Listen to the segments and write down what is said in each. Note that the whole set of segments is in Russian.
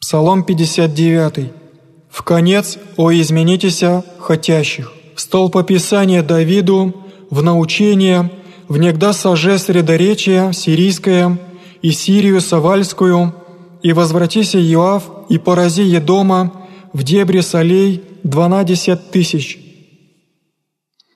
Псалом 59. «В конец, о изменитеся, хотящих, в столпописание Давиду, в научение, в негда саже средоречия сирийское и Сирию Савальскую, и возвратися Иоав, и порази Едома, в дебри солей дванадесят тысяч.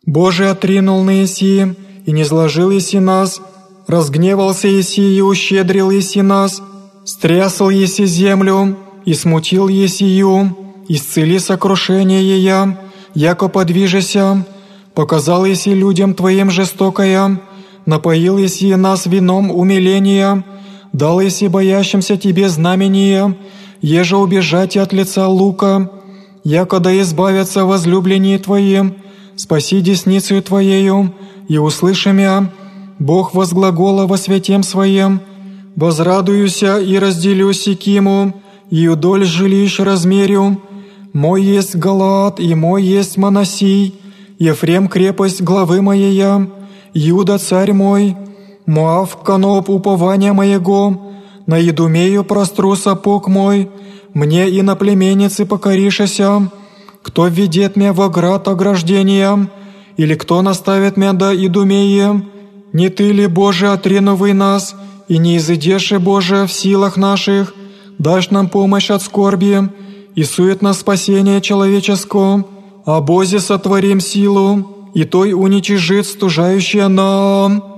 Боже отринул на Исии, и не сложил Иси нас, разгневался Иси и ущедрил Иси нас, стрясал Еси землю, и смутил Есию, исцели сокрушение ея, яко подвижеся, показал Еси людям Твоим жестокое, напоил Еси нас вином умиления, дал Еси боящимся Тебе знамение, еже убежать от лица лука, яко да избавятся возлюбленные Твоим, спаси десницею Твоею, и услышимя, Бог возглагола во святем Своем, возрадуюся и разделюсь Киму, и удоль жилищ размерю. Мой есть Галаат, и мой есть Манасий, Ефрем крепость главы моей, Юда царь мой, Муав каноп упования моего, на Едумею простру сапог мой, мне и на племенницы покоришася, кто введет меня в оград ограждения, или кто наставит меня до Идумеи, не ты ли, Боже, отринувый нас, и не изыдешь, Боже, в силах наших, дашь нам помощь от скорби и суетно спасение человеческого, а Бозе сотворим силу, и той уничижит стужающая нам».